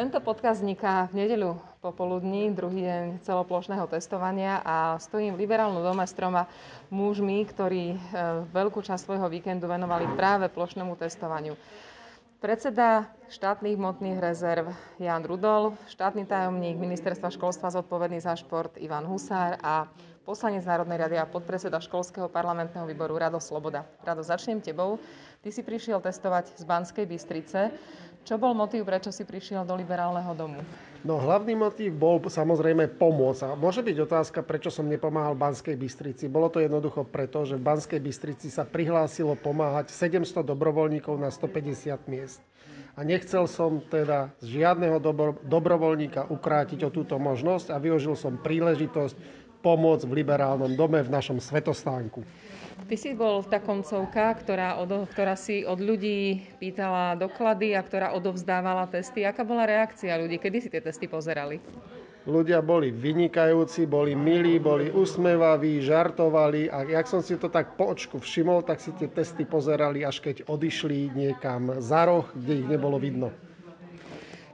Tento podcast vzniká v nedeľu popoludní, druhý deň celoplošného testovania a stojím v liberálnom dome s troma mužmi, ktorí e, veľkú časť svojho víkendu venovali práve plošnému testovaniu. Predseda štátnych hmotných rezerv Jan Rudolf, štátny tajomník ministerstva školstva zodpovedný za šport Ivan Husár a poslanec Národnej rady a podpredseda školského parlamentného výboru Rado Sloboda. Rado, začnem tebou. Ty si prišiel testovať z Banskej Bystrice. Čo bol motív, prečo si prišiel do liberálneho domu? No hlavný motív bol samozrejme pomôcť. A môže byť otázka, prečo som nepomáhal Banskej Bystrici. Bolo to jednoducho preto, že v Banskej Bystrici sa prihlásilo pomáhať 700 dobrovoľníkov na 150 miest. A nechcel som teda z žiadneho dobro, dobrovoľníka ukrátiť o túto možnosť a využil som príležitosť pomôcť v liberálnom dome v našom svetostánku. Ty si bol tá koncovka, ktorá, od, ktorá si od ľudí pýtala doklady a ktorá odovzdávala testy. Aká bola reakcia ľudí? Kedy si tie testy pozerali? Ľudia boli vynikajúci, boli milí, boli usmevaví, žartovali a jak som si to tak po očku všimol, tak si tie testy pozerali, až keď odišli niekam za roh, kde ich nebolo vidno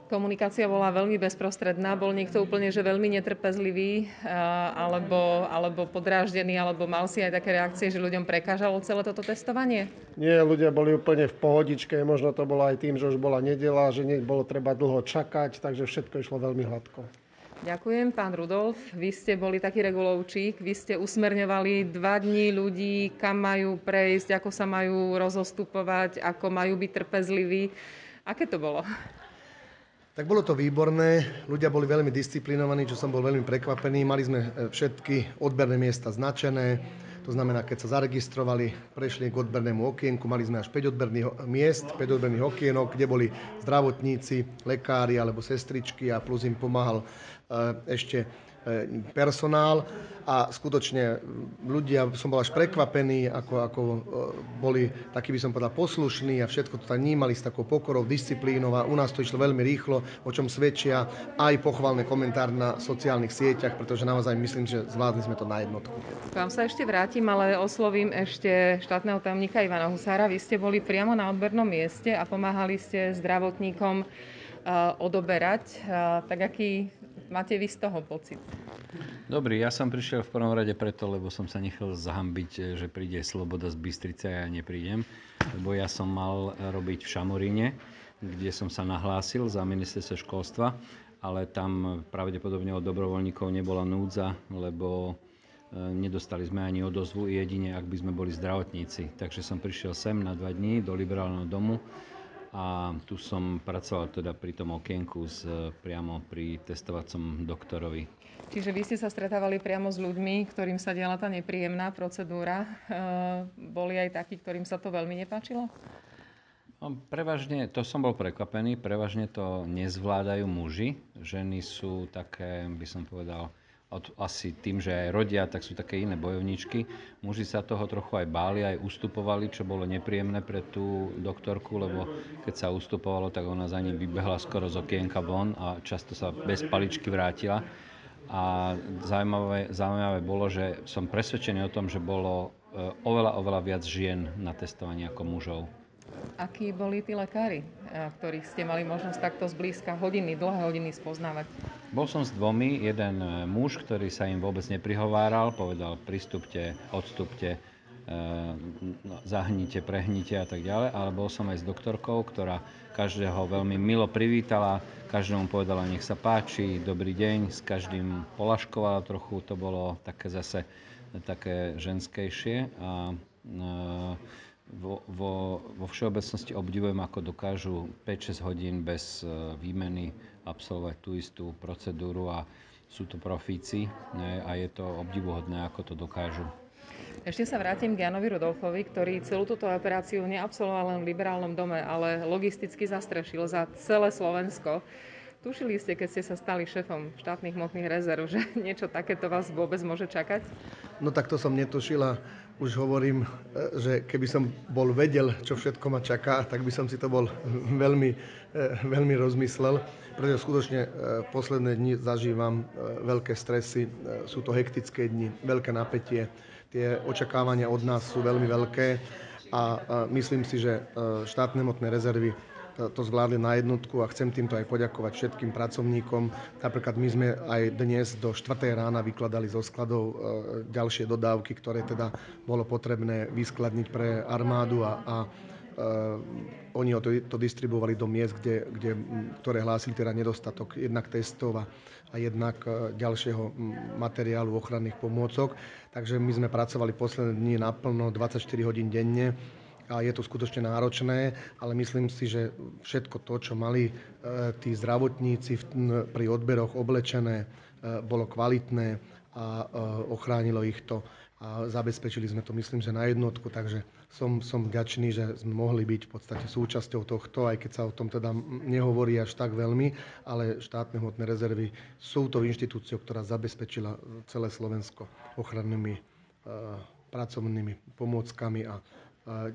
komunikácia bola veľmi bezprostredná, bol niekto úplne že veľmi netrpezlivý alebo, alebo podráždený, alebo mal si aj také reakcie, že ľuďom prekážalo celé toto testovanie? Nie, ľudia boli úplne v pohodičke, možno to bolo aj tým, že už bola nedela, že nebolo treba dlho čakať, takže všetko išlo veľmi hladko. Ďakujem, pán Rudolf. Vy ste boli taký regulovčík, vy ste usmerňovali dva dní ľudí, kam majú prejsť, ako sa majú rozostupovať, ako majú byť trpezliví. Aké to bolo? Tak bolo to výborné, ľudia boli veľmi disciplinovaní, čo som bol veľmi prekvapený. Mali sme e, všetky odberné miesta značené, to znamená, keď sa zaregistrovali, prešli k odbernému okienku, mali sme až 5 odberných miest, 5 odberných okienok, kde boli zdravotníci, lekári alebo sestričky a plus im pomáhal e, ešte personál a skutočne ľudia, som bol až prekvapený, ako, ako e, boli takí by som povedal poslušní a všetko to tam vnímali s takou pokorou, disciplínou a u nás to išlo veľmi rýchlo, o čom svedčia aj pochvalné komentár na sociálnych sieťach, pretože naozaj myslím, že zvládli sme to na jednotku. Vám sa ešte vrátim, ale oslovím ešte štátneho tajomníka Ivana Husára. Vy ste boli priamo na odbernom mieste a pomáhali ste zdravotníkom odoberať. Tak aký máte vy z toho pocit? Dobrý, ja som prišiel v prvom rade preto, lebo som sa nechal zahambiť, e, že príde Sloboda z Bystrice a ja neprídem. Lebo ja som mal robiť v Šamoríne, kde som sa nahlásil za ministerstvo školstva, ale tam pravdepodobne od dobrovoľníkov nebola núdza, lebo e, nedostali sme ani odozvu, jedine ak by sme boli zdravotníci. Takže som prišiel sem na dva dní do Liberálneho domu a tu som pracoval teda pri tom okienku s, priamo pri testovacom doktorovi. Čiže vy ste sa stretávali priamo s ľuďmi, ktorým sa diala tá nepríjemná procedúra. E, boli aj takí, ktorým sa to veľmi nepáčilo? No, prevažne, to som bol prekvapený, prevažne to nezvládajú muži. Ženy sú také, by som povedal, asi tým, že aj rodia, tak sú také iné bojovničky. Muži sa toho trochu aj báli, aj ustupovali, čo bolo nepríjemné pre tú doktorku, lebo keď sa ustupovalo, tak ona za ním vybehla skoro z okienka von a často sa bez paličky vrátila. A zaujímavé, zaujímavé bolo, že som presvedčený o tom, že bolo e, oveľa, oveľa viac žien na testovaní ako mužov. Akí boli tí lekári, ktorých ste mali možnosť takto zblízka hodiny, dlhé hodiny spoznávať? Bol som s dvomi, jeden e, muž, ktorý sa im vôbec neprihováral, povedal pristupte, odstupte, e, no, zahnite, prehnite a tak ďalej, ale bol som aj s doktorkou, ktorá každého veľmi milo privítala, každému povedala nech sa páči, dobrý deň, s každým polaškovala trochu, to bolo také zase také ženskejšie. A e, vo, vo, vo všeobecnosti obdivujem, ako dokážu 5-6 hodín bez výmeny absolvovať tú istú procedúru a sú to profíci ne, a je to obdivuhodné, ako to dokážu. Ešte sa vrátim k Janovi Rudolfovi, ktorý celú túto operáciu neabsolvoval len v liberálnom dome, ale logisticky zastrešil za celé Slovensko. Tušili ste, keď ste sa stali šéfom štátnych hmotných rezerv, že niečo takéto vás vôbec môže čakať? No tak to som netušila už hovorím, e, že keby som bol vedel, čo všetko ma čaká, tak by som si to bol veľmi, e, veľmi rozmyslel, pretože skutočne e, posledné dni zažívam veľké stresy, sú to hektické dni, veľké napätie, tie očakávania od nás sú veľmi veľké a myslím si, že štátne motné rezervy to, zvládli na jednotku a chcem týmto aj poďakovať všetkým pracovníkom. Napríklad my sme aj dnes do 4. rána vykladali zo skladov e, ďalšie dodávky, ktoré teda bolo potrebné vyskladniť pre armádu a, a Uh, oni to, to distribuovali do miest, kde, kde, ktoré hlásili teda nedostatok jednak testov a, a jednak uh, ďalšieho materiálu ochranných pomôcok. Takže my sme pracovali posledné dni naplno 24 hodín denne a je to skutočne náročné, ale myslím si, že všetko to, čo mali uh, tí zdravotníci pri odberoch oblečené, bolo kvalitné a ochránilo ich to. A zabezpečili sme to, myslím, že na jednotku, takže som, som vďačný, že sme mohli byť v podstate súčasťou tohto, aj keď sa o tom teda nehovorí až tak veľmi, ale štátne hmotné rezervy sú to inštitúciou, ktorá zabezpečila celé Slovensko ochrannými e, pracovnými pomôckami a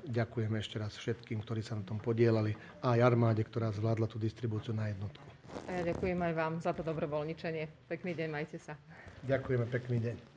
ďakujem ešte raz všetkým, ktorí sa na tom podielali a aj armáde, ktorá zvládla tú distribúciu na jednotku. A ja ďakujem aj vám za to dobrovoľničenie. Pekný deň, majte sa. Ďakujeme, pekný deň.